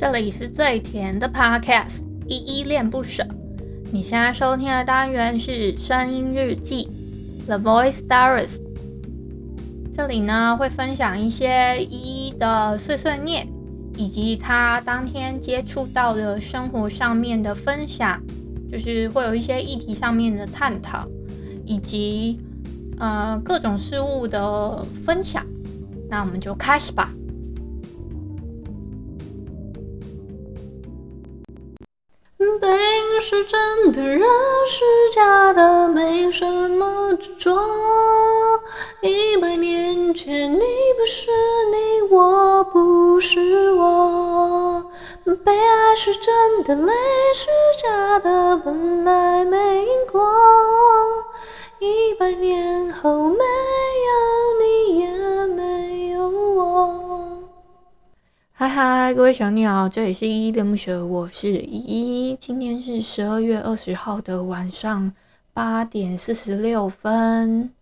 这里是最甜的 Podcast，依依恋不舍。你现在收听的单元是声音日记，The Voice Diaries。这里呢会分享一些依依的碎碎念，以及他当天接触到的生活上面的分享，就是会有一些议题上面的探讨，以及呃各种事物的分享。那我们就开始吧。是真的，人是假的，没什么执着。一百年前，你不是你，我不是我。被爱是真的，泪是假的，本来没因果。一百年后，没嗨，各位小鸟，这里是依依恋不舍，我是依依。今天是十二月二十号的晚上八点四十六分。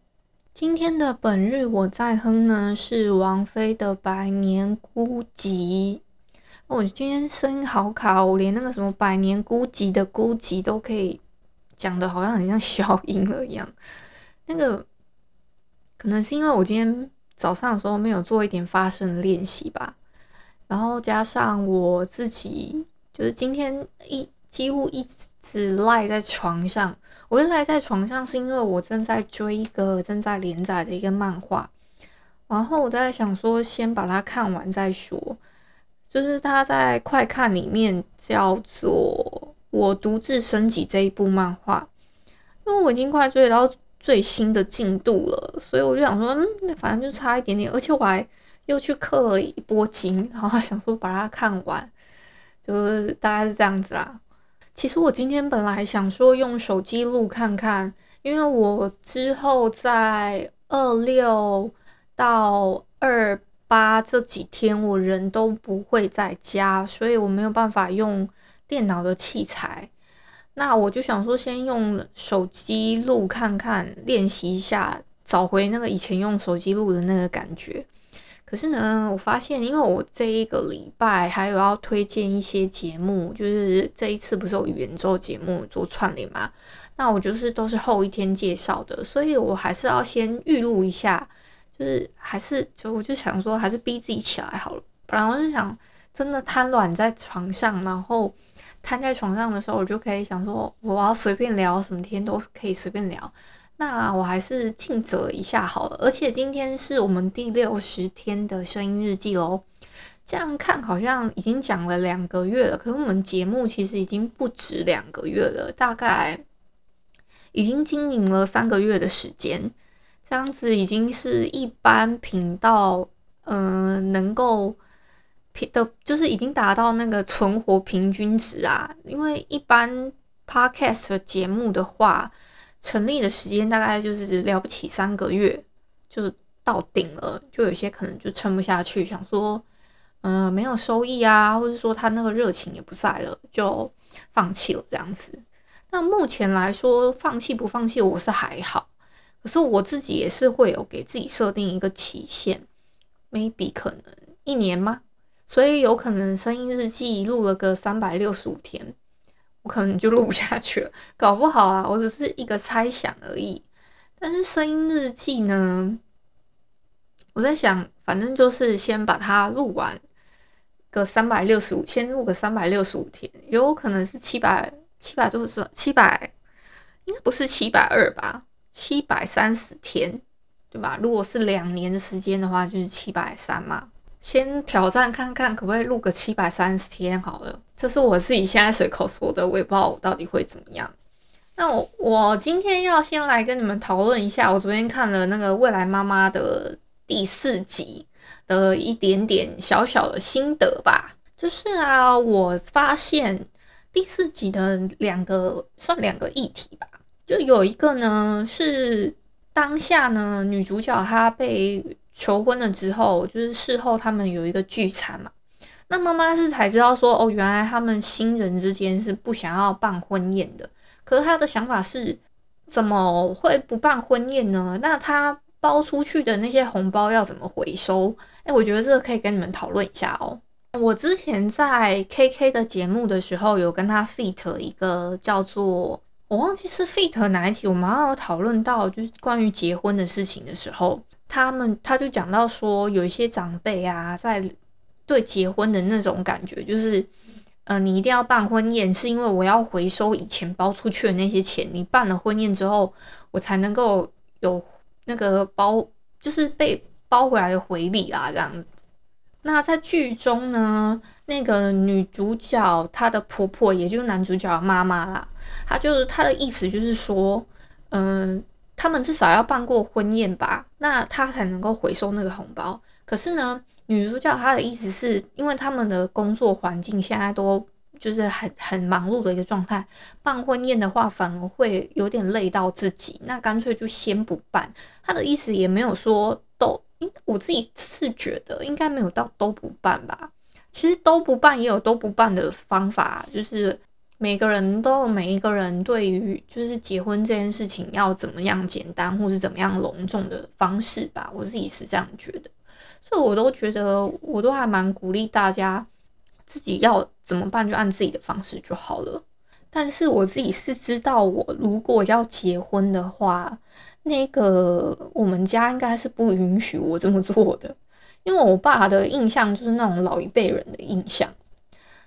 今天的本日我在哼呢，是王菲的《百年孤寂》。我今天声音好卡，我连那个什么“百年孤寂”的“孤寂”都可以讲的，好像很像消音了一样。那个可能是因为我今天早上的时候没有做一点发声练习吧。然后加上我自己，就是今天一几乎一直赖在床上。我就赖在床上，是因为我正在追一个正在连载的一个漫画。然后我在想说，先把它看完再说。就是它在快看里面叫做《我独自升级》这一部漫画，因为我已经快追到最新的进度了，所以我就想说，嗯，那反正就差一点点，而且我还。又去氪了一波金，然后想说把它看完，就是大概是这样子啦。其实我今天本来想说用手机录看看，因为我之后在二六到二八这几天我人都不会在家，所以我没有办法用电脑的器材。那我就想说先用手机录看看，练习一下，找回那个以前用手机录的那个感觉。可是呢，我发现，因为我这一个礼拜还有要推荐一些节目，就是这一次不是有元周节目做串联嘛？那我就是都是后一天介绍的，所以我还是要先预录一下，就是还是就我就想说，还是逼自己起来好了。本来我就想真的瘫软在床上，然后瘫在床上的时候，我就可以想说，我要随便聊什么天都可以随便聊。那我还是尽责一下好了，而且今天是我们第六十天的声音日记喽。这样看好像已经讲了两个月了，可是我们节目其实已经不止两个月了，大概已经经营了三个月的时间。这样子已经是一般频道，嗯、能够平的，就是已经达到那个存活平均值啊。因为一般 podcast 的节目的话，成立的时间大概就是了不起三个月就到顶了，就有些可能就撑不下去，想说，嗯、没有收益啊，或者说他那个热情也不在了，就放弃了这样子。那目前来说，放弃不放弃我是还好，可是我自己也是会有给自己设定一个期限，maybe 可能一年吗？所以有可能声音日记录了个三百六十五天。我可能就录不下去了，搞不好啊，我只是一个猜想而已。但是声音日记呢，我在想，反正就是先把它录完个三百六十五，先录个三百六十五天，有可能是七百七百多是七百，应该不是七百二吧？七百三十天，对吧？如果是两年的时间的话，就是七百三嘛。先挑战看看，可不可以录个七百三十天好了。这是我自己现在随口说的，我也不知道我到底会怎么样。那我我今天要先来跟你们讨论一下，我昨天看了那个《未来妈妈》的第四集的一点点小小的心得吧。就是啊，我发现第四集的两个算两个议题吧，就有一个呢是当下呢女主角她被。求婚了之后，就是事后他们有一个聚餐嘛。那妈妈是才知道说，哦，原来他们新人之间是不想要办婚宴的。可是他的想法是，怎么会不办婚宴呢？那他包出去的那些红包要怎么回收？哎，我觉得这个可以跟你们讨论一下哦。我之前在 KK 的节目的时候，有跟他 feat 一个叫做我忘记是 feat 哪一集，我们好像有讨论到就是关于结婚的事情的时候，他们他就讲到说，有一些长辈啊，在对结婚的那种感觉，就是呃，你一定要办婚宴，是因为我要回收以前包出去的那些钱，你办了婚宴之后，我才能够有那个包，就是被包回来的回礼啊，这样子。那在剧中呢，那个女主角她的婆婆，也就是男主角的妈妈啦，她就是她的意思就是说，嗯，他们至少要办过婚宴吧，那她才能够回收那个红包。可是呢，女主角她的意思是因为他们的工作环境现在都就是很很忙碌的一个状态，办婚宴的话反而会有点累到自己，那干脆就先不办。她的意思也没有说都。我自己是觉得应该没有到都不办吧。其实都不办也有都不办的方法，就是每个人都有每一个人对于就是结婚这件事情要怎么样简单或是怎么样隆重的方式吧。我自己是这样觉得，所以我都觉得我都还蛮鼓励大家自己要怎么办就按自己的方式就好了。但是我自己是知道，我如果要结婚的话。那个我们家应该是不允许我这么做的，因为我爸的印象就是那种老一辈人的印象，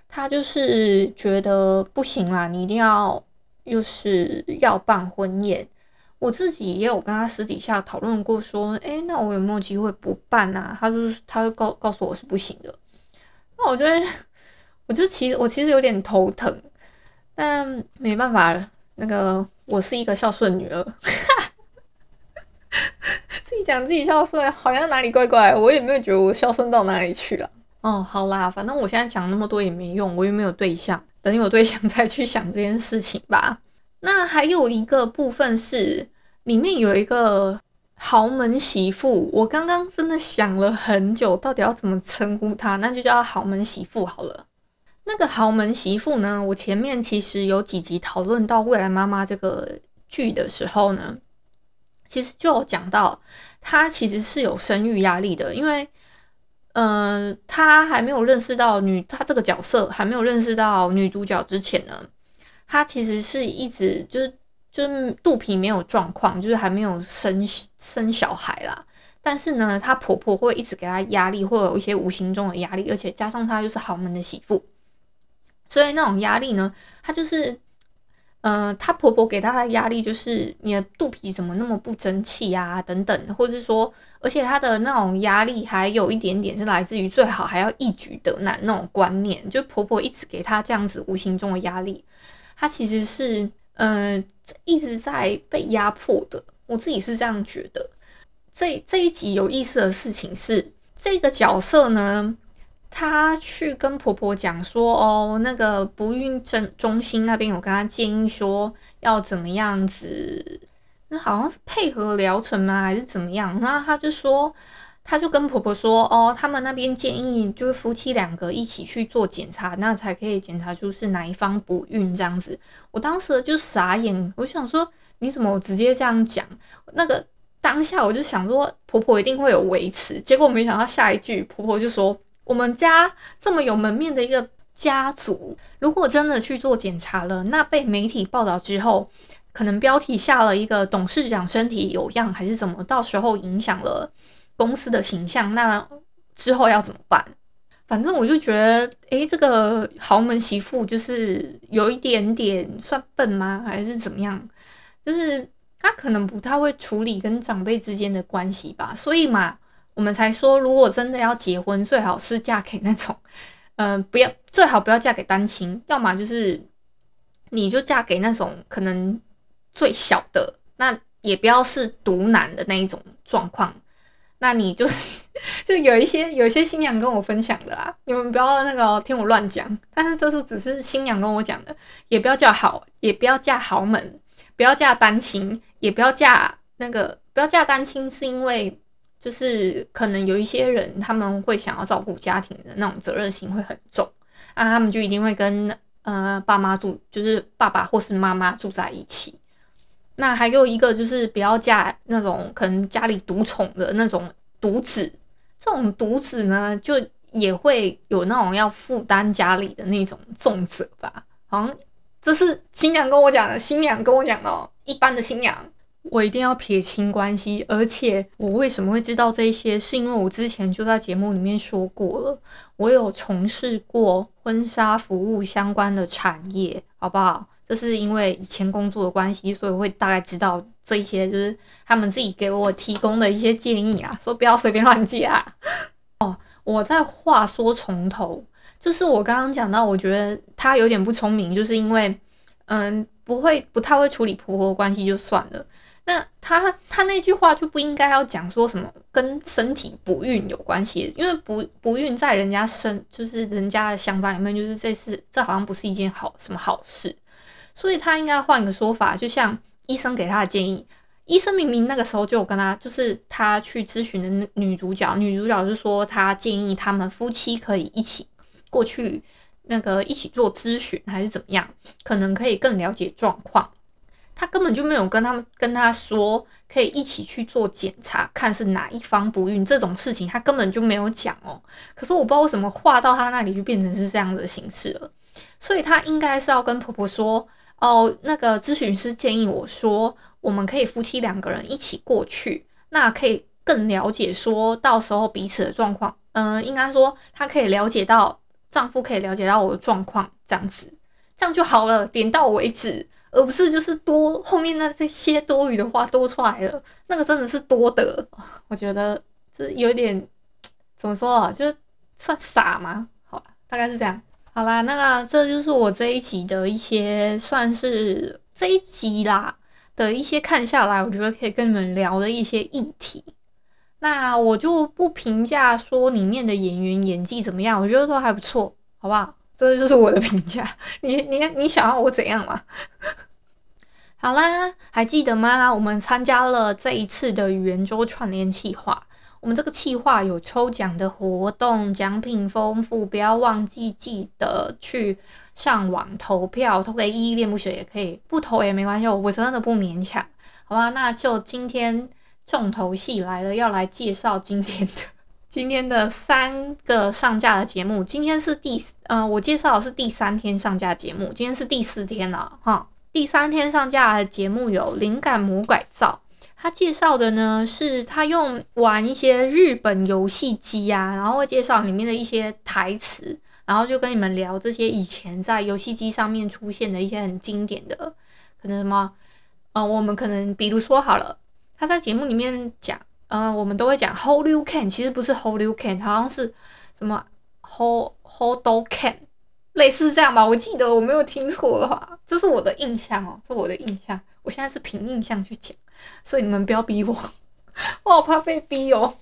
他就是觉得不行啦，你一定要又是要办婚宴。我自己也有跟他私底下讨论过，说，诶、那我有没有机会不办啊？他就是他就告告诉我是不行的。那我觉得，我就其实我其实有点头疼，但没办法，那个我是一个孝顺女儿。讲自己孝顺，好像哪里怪怪，我也没有觉得我孝顺到哪里去了。哦，好啦，反正我现在讲那么多也没用，我又没有对象，等有对象再去想这件事情吧。那还有一个部分是，里面有一个豪门媳妇，我刚刚真的想了很久，到底要怎么称呼她，那就叫豪门媳妇好了。那个豪门媳妇呢，我前面其实有几集讨论到《未来妈妈》这个剧的时候呢。其实就有讲到，他其实是有生育压力的，因为，嗯、呃，他还没有认识到女，他这个角色还没有认识到女主角之前呢，他其实是一直就是就是肚皮没有状况，就是还没有生生小孩啦。但是呢，她婆婆会一直给她压力，会有一些无形中的压力，而且加上她又是豪门的媳妇，所以那种压力呢，她就是。呃，她婆婆给她的压力就是你的肚皮怎么那么不争气啊，等等，或者是说，而且她的那种压力还有一点点是来自于最好还要一举得男那种观念，就婆婆一直给她这样子无形中的压力，她其实是呃一直在被压迫的。我自己是这样觉得。这这一集有意思的事情是，这个角色呢。她去跟婆婆讲说：“哦，那个不孕症中心那边有跟她建议说要怎么样子，那好像是配合疗程吗？还是怎么样？”那她就说，她就跟婆婆说：“哦，他们那边建议就是夫妻两个一起去做检查，那才可以检查出是哪一方不孕这样子。”我当时就傻眼，我想说：“你怎么直接这样讲？”那个当下我就想说，婆婆一定会有维持，结果没想到下一句婆婆就说。我们家这么有门面的一个家族，如果真的去做检查了，那被媒体报道之后，可能标题下了一个董事长身体有恙还是怎么，到时候影响了公司的形象，那之后要怎么办？反正我就觉得，诶，这个豪门媳妇就是有一点点算笨吗？还是怎么样？就是她可能不太会处理跟长辈之间的关系吧，所以嘛。我们才说，如果真的要结婚，最好是嫁给那种，嗯、不要最好不要嫁给单亲，要么就是你就嫁给那种可能最小的，那也不要是独男的那一种状况。那你就是 就有一些有一些新娘跟我分享的啦，你们不要那个听我乱讲，但是这是只是新娘跟我讲的，也不要嫁好，也不要嫁豪门，不要嫁单亲，也不要嫁那个不要嫁单亲，是因为。就是可能有一些人，他们会想要照顾家庭的那种责任心会很重啊，他们就一定会跟呃爸妈住，就是爸爸或是妈妈住在一起。那还有一个就是不要嫁那种可能家里独宠的那种独子，这种独子呢，就也会有那种要负担家里的那种重责吧。好像这是新娘跟我讲的，新娘跟我讲哦，一般的新娘。我一定要撇清关系，而且我为什么会知道这些，是因为我之前就在节目里面说过了，我有从事过婚纱服务相关的产业，好不好？这是因为以前工作的关系，所以我会大概知道这些，就是他们自己给我提供的一些建议啊，说不要随便乱嫁。哦，我在话说从头，就是我刚刚讲到，我觉得他有点不聪明，就是因为嗯，不会不太会处理婆婆关系就算了。那他他那句话就不应该要讲说什么跟身体不孕有关系，因为不不孕在人家身就是人家的想法里面，就是这是这好像不是一件好什么好事，所以他应该换一个说法，就像医生给他的建议，医生明明那个时候就有跟他，就是他去咨询的女主角，女主角是说他建议他们夫妻可以一起过去那个一起做咨询还是怎么样，可能可以更了解状况。他根本就没有跟他们跟他说可以一起去做检查，看是哪一方不孕这种事情，他根本就没有讲哦。可是我不知道为什么话到他那里就变成是这样子的形式了，所以他应该是要跟婆婆说哦，那个咨询师建议我说，我们可以夫妻两个人一起过去，那可以更了解说到时候彼此的状况。嗯，应该说他可以了解到丈夫可以了解到我的状况，这样子，这样就好了，点到为止。而不是就是多后面那这些多余的话多出来了，那个真的是多的，我觉得这有点怎么说啊，就是算傻吗？好吧，大概是这样。好啦，那个这就是我这一集的一些算是这一集啦的一些看下来，我觉得可以跟你们聊的一些议题。那我就不评价说里面的演员演技怎么样，我觉得都还不错，好不好？这就是我的评价，你你你想要我怎样嘛？好啦，还记得吗？我们参加了这一次的圆桌串联企划，我们这个企划有抽奖的活动，奖品丰富，不要忘记记得去上网投票，投给依依恋不舍也可以，不投也没关系，我我真的不勉强，好吧？那就今天重头戏来了，要来介绍今天的。今天的三个上架的节目，今天是第呃，我介绍的是第三天上架节目，今天是第四天了哈。第三天上架的节目有《灵感魔改造》，他介绍的呢是他用玩一些日本游戏机啊，然后会介绍里面的一些台词，然后就跟你们聊这些以前在游戏机上面出现的一些很经典的，可能什么，呃，我们可能比如说好了，他在节目里面讲。嗯、我们都会讲 hold you can，其实不是 hold you can，好像是什么 hold hold do can，类似这样吧。我记得我没有听错的话，这是我的印象哦，是我的印象。我现在是凭印象去讲，所以你们不要逼我，我好怕被逼哦。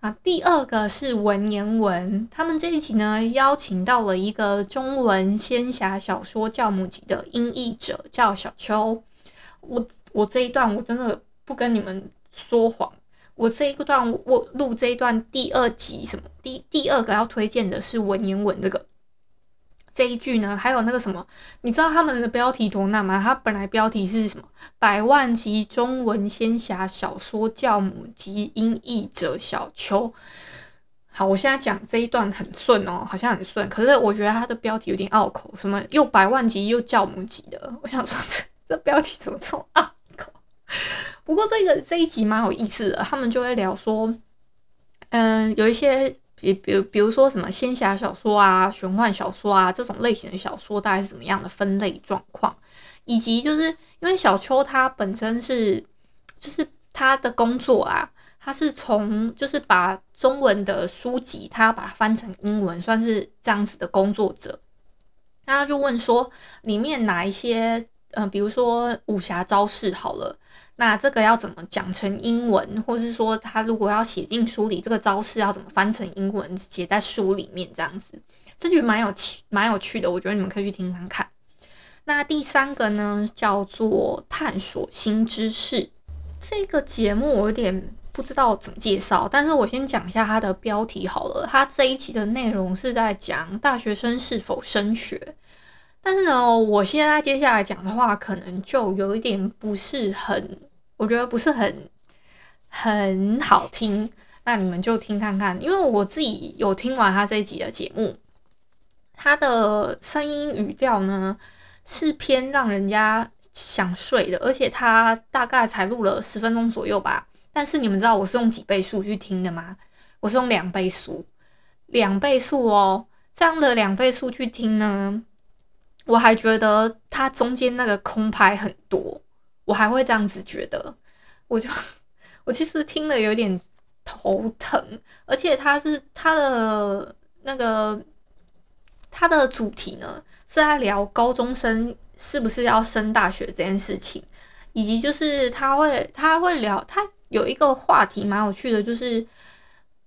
啊，第二个是文言文，他们这一集呢邀请到了一个中文仙侠小说教母级的音译者，叫小秋。我我这一段我真的不跟你们说谎。我这一段，我录这一段第二集什么？第第二个要推荐的是文言文这个这一句呢？还有那个什么？你知道他们的标题多难吗？它本来标题是什么？百万级中文仙侠小说教母及音译者小秋。好，我现在讲这一段很顺哦，好像很顺。可是我觉得它的标题有点拗口，什么又百万级又教母级的？我想说这这标题怎么这么拗？不过这个这一集蛮有意思的，他们就会聊说，嗯，有一些比比如比如说什么仙侠小说啊、玄幻小说啊这种类型的小说，大概是怎么样的分类状况，以及就是因为小秋他本身是就是他的工作啊，他是从就是把中文的书籍，他要把它翻成英文，算是这样子的工作者。那他就问说，里面哪一些，嗯，比如说武侠招式好了。那这个要怎么讲成英文，或是说他如果要写进书里，这个招式要怎么翻成英文写在书里面这样子，这就蛮有趣，蛮有趣的。我觉得你们可以去听看看。那第三个呢，叫做探索新知识。这个节目我有点不知道怎么介绍，但是我先讲一下它的标题好了。它这一期的内容是在讲大学生是否升学。但是呢，我现在接下来讲的话，可能就有一点不是很，我觉得不是很很好听。那你们就听看看，因为我自己有听完他这一集的节目，他的声音语调呢是偏让人家想睡的，而且他大概才录了十分钟左右吧。但是你们知道我是用几倍速去听的吗？我是用两倍速，两倍速哦。这样的两倍速去听呢，我还觉得它中间那个空拍很多，我还会这样子觉得，我就我其实听了有点头疼，而且他是他的那个他的主题呢是在聊高中生是不是要升大学这件事情，以及就是他会他会聊他有一个话题蛮有趣的，就是。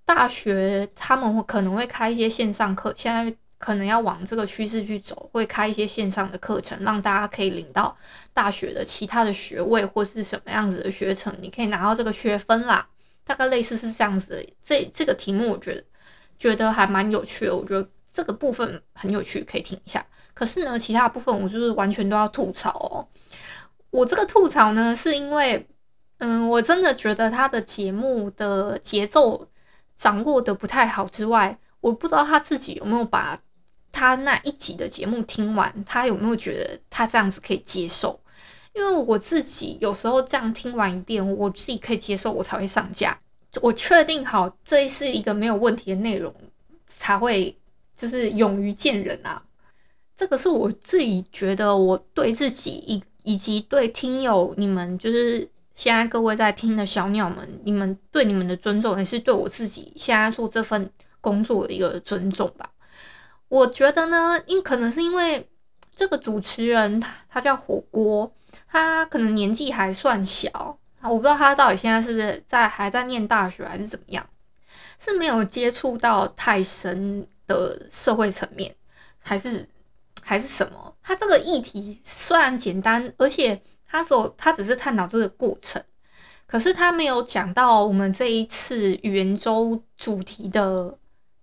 大学他们会可能会开一些线上课，现在可能要往这个趋势去走，会开一些线上的课程，让大家可以领到大学的其他的学位或是什么样子的学程，你可以拿到这个学分啦。大概类似是这样子的。这这个题目我觉得觉得还蛮有趣的，我觉得这个部分很有趣，可以听一下。可是呢，其他部分我就是完全都要吐槽哦。我这个吐槽呢，是因为嗯，我真的觉得他的节目的节奏。掌握的不太好之外，我不知道他自己有没有把他那一集的节目听完，他有没有觉得他这样子可以接受？因为我自己有时候这样听完一遍，我自己可以接受，我才会上架。我确定好这是一个没有问题的内容，才会就是勇于见人啊。这个是我自己觉得我对自己以以及对听友你们就是。现在各位在听的小鸟们，你们对你们的尊重，也是对我自己现在做这份工作的一个尊重吧。我觉得呢，因可能是因为这个主持人他他叫火锅，他可能年纪还算小，我不知道他到底现在是在还在念大学还是怎么样，是没有接触到太深的社会层面，还是还是什么？他这个议题虽然简单，而且。他所他只是探讨这个过程，可是他没有讲到我们这一次圆周主题的，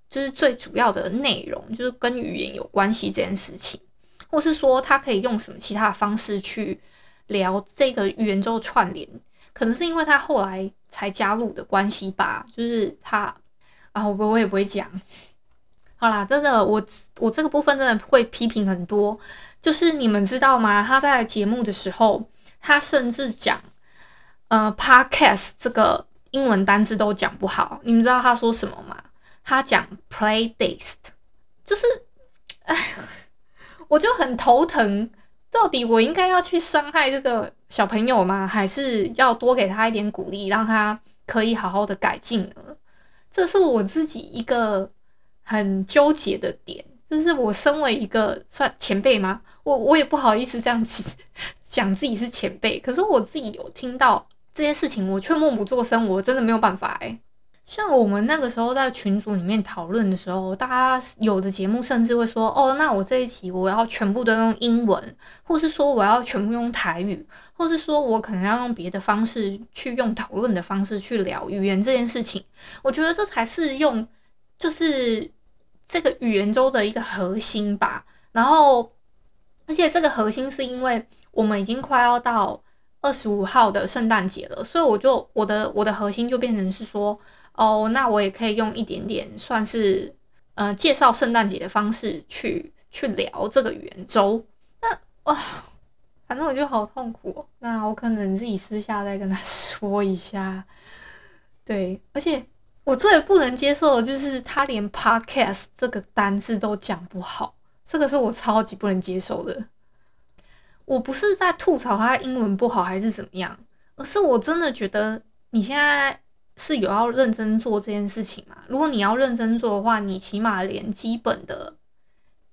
就是最主要的内容，就是跟语言有关系这件事情，或是说他可以用什么其他的方式去聊这个语言周串联，可能是因为他后来才加入的关系吧，就是他啊，我我也不会讲，好啦，真的我我这个部分真的会批评很多，就是你们知道吗？他在节目的时候。他甚至讲，呃，podcast 这个英文单字都讲不好。你们知道他说什么吗？他讲 playlist，就是，哎，我就很头疼。到底我应该要去伤害这个小朋友吗？还是要多给他一点鼓励，让他可以好好的改进呢？这是我自己一个很纠结的点。就是我身为一个算前辈吗？我我也不好意思这样子 讲自己是前辈，可是我自己有听到这些事情，我却默不作声，我真的没有办法诶。像我们那个时候在群组里面讨论的时候，大家有的节目甚至会说：“哦，那我这一期我要全部都用英文，或是说我要全部用台语，或是说我可能要用别的方式去用讨论的方式去聊语言这件事情。”我觉得这才是用，就是。这个语言周的一个核心吧，然后，而且这个核心是因为我们已经快要到二十五号的圣诞节了，所以我就我的我的核心就变成是说，哦，那我也可以用一点点算是呃介绍圣诞节的方式去去聊这个圆周。那哇，反正我就好痛苦哦。那我可能自己私下再跟他 说一下，对，而且。我最不能接受的就是他连 podcast 这个单字都讲不好，这个是我超级不能接受的。我不是在吐槽他英文不好还是怎么样，而是我真的觉得你现在是有要认真做这件事情吗？如果你要认真做的话，你起码连基本的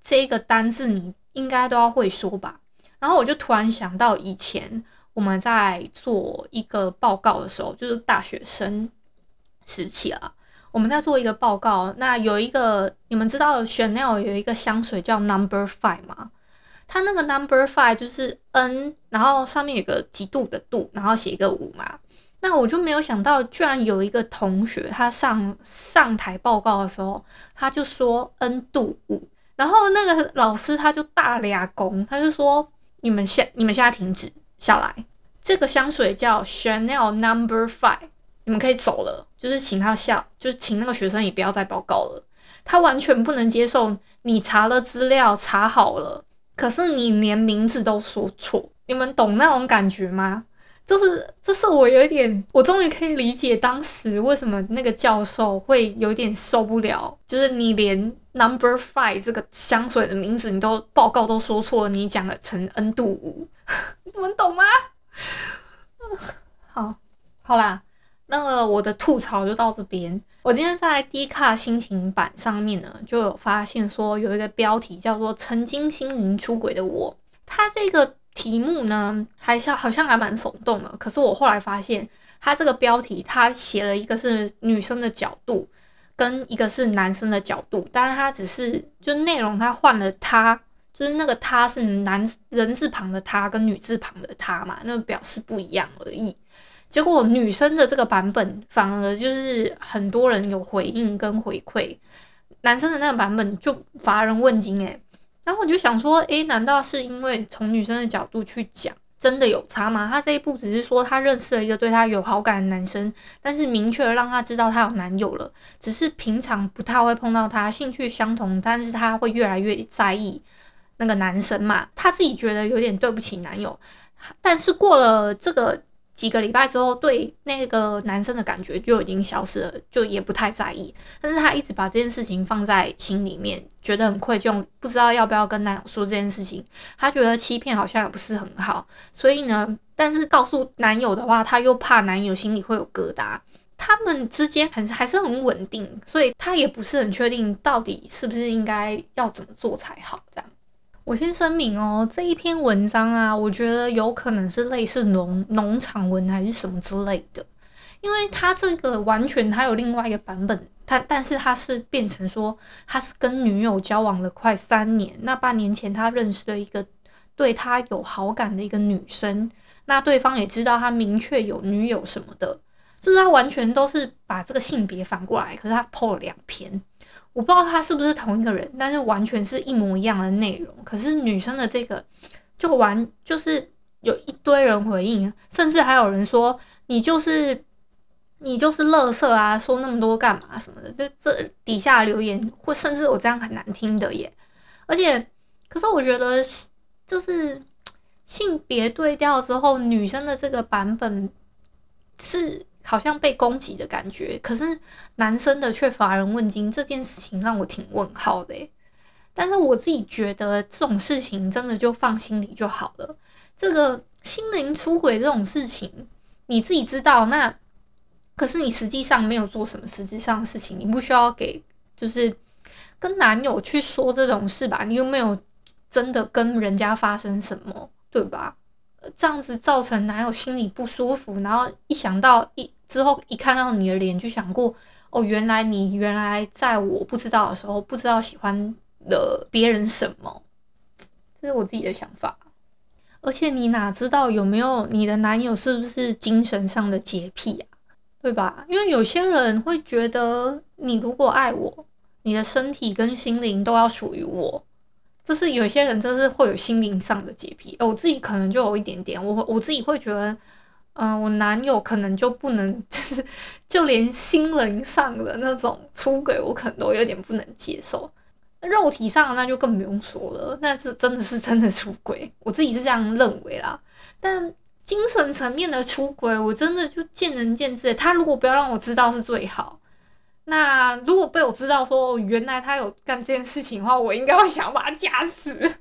这个单字你应该都要会说吧。然后我就突然想到以前我们在做一个报告的时候，就是大学生。时期了，我们在做一个报告。那有一个，你们知道 Chanel 有一个香水叫 Number Five 吗？它那个 Number Five 就是 N，然后上面有个几度的度，然后写一个五嘛。那我就没有想到，居然有一个同学他上上台报告的时候，他就说 N 度五，然后那个老师他就大俩拱，他就说：你们现你们现在停止下来，这个香水叫 Chanel Number Five。你们可以走了，就是请他下，就是请那个学生也不要再报告了。他完全不能接受你查了资料查好了，可是你连名字都说错，你们懂那种感觉吗？就是，这是我有一点，我终于可以理解当时为什么那个教授会有点受不了。就是你连 Number Five 这个香水的名字你都报告都说错了，你讲了成 N 度五，你们懂吗？好，好啦，那个我的吐槽就到这边。我今天在 Dcard 心情版上面呢，就有发现说有一个标题叫做“曾经心灵出轨的我”，它这个。题目呢，还像好像还蛮耸动的。可是我后来发现，他这个标题他写了一个是女生的角度，跟一个是男生的角度，但是他只是就内容他换了他，就是那个他是男人字旁的他跟女字旁的他嘛，那表示不一样而已。结果女生的这个版本反而就是很多人有回应跟回馈，男生的那个版本就乏人问津诶、然后我就想说，诶，难道是因为从女生的角度去讲，真的有差吗？她这一步只是说她认识了一个对她有好感的男生，但是明确的让她知道她有男友了，只是平常不太会碰到他，兴趣相同，但是他会越来越在意那个男生嘛，他自己觉得有点对不起男友，但是过了这个。几个礼拜之后，对那个男生的感觉就已经消失了，就也不太在意。但是他一直把这件事情放在心里面，觉得很愧疚，不知道要不要跟男友说这件事情。他觉得欺骗好像也不是很好，所以呢，但是告诉男友的话，他又怕男友心里会有疙瘩。他们之间还是还是很稳定，所以他也不是很确定到底是不是应该要怎么做才好，这样。我先声明哦，这一篇文章啊，我觉得有可能是类似农农场文还是什么之类的，因为他这个完全他有另外一个版本，他但是他是变成说他是跟女友交往了快三年，那半年前他认识了一个对他有好感的一个女生，那对方也知道他明确有女友什么的，就是他完全都是把这个性别反过来，可是他 po 了两篇。我不知道他是不是同一个人，但是完全是一模一样的内容。可是女生的这个就完就是有一堆人回应，甚至还有人说你就是你就是乐色啊，说那么多干嘛什么的。这这底下留言或甚至我这样很难听的耶。而且，可是我觉得就是性别对调之后，女生的这个版本是。好像被攻击的感觉，可是男生的却乏人问津，这件事情让我挺问号的。但是我自己觉得这种事情真的就放心里就好了。这个心灵出轨这种事情，你自己知道，那可是你实际上没有做什么实际上的事情，你不需要给就是跟男友去说这种事吧？你又没有真的跟人家发生什么，对吧？这样子造成男友心里不舒服，然后一想到一之后一看到你的脸就想过哦，原来你原来在我不知道的时候不知道喜欢了别人什么，这是我自己的想法。而且你哪知道有没有你的男友是不是精神上的洁癖啊？对吧？因为有些人会觉得你如果爱我，你的身体跟心灵都要属于我。就是有些人，真是会有心灵上的洁癖。我自己可能就有一点点，我我自己会觉得，嗯、我男友可能就不能，就是就连心灵上的那种出轨，我可能都有点不能接受。肉体上的那就更不用说了，那是真的是真的出轨，我自己是这样认为啦。但精神层面的出轨，我真的就见仁见智。他如果不要让我知道是最好。那如果被我知道说原来他有干这件事情的话，我应该会想把他夹死。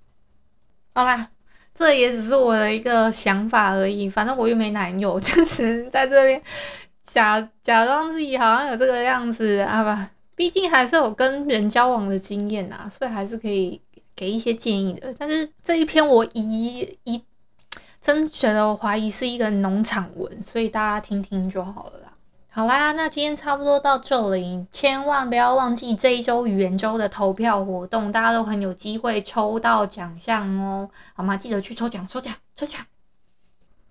好啦，这也只是我的一个想法而已。反正我又没男友，就是在这边假假装自己好像有这个样子啊吧。毕竟还是有跟人交往的经验啊，所以还是可以给一些建议的。但是这一篇我一一真觉得我怀疑是一个农场文，所以大家听听就好了。好啦，那今天差不多到这里，千万不要忘记这一周语言周的投票活动，大家都很有机会抽到奖项哦，好吗？记得去抽奖，抽奖，抽奖！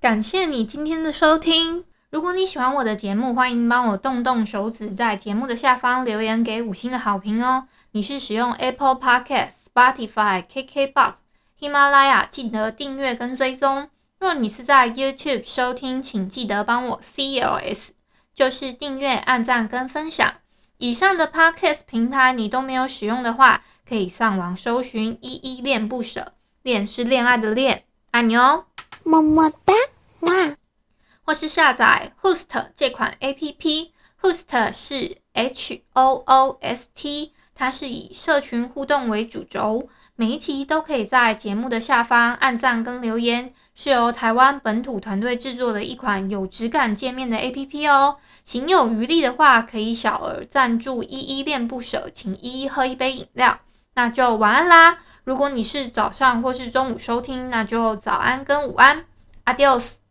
感谢你今天的收听，如果你喜欢我的节目，欢迎帮我动动手指，在节目的下方留言给五星的好评哦。你是使用 Apple Podcast、Spotify、KKBox、喜马拉雅，记得订阅跟追踪。若你是在 YouTube 收听，请记得帮我 CLS。就是订阅、按赞跟分享。以上的 Podcast 平台你都没有使用的话，可以上网搜寻“依依恋不舍”，恋是恋爱的恋，爱你哦，么么哒，哇！或是下载 Hoost 这款 APP，Hoost 是 H O O S T，它是以社群互动为主轴，每一期都可以在节目的下方按赞跟留言。是由台湾本土团队制作的一款有质感界面的 APP 哦。行有余力的话，可以小额赞助依依恋不舍，请依依喝一杯饮料。那就晚安啦！如果你是早上或是中午收听，那就早安跟午安，Adios。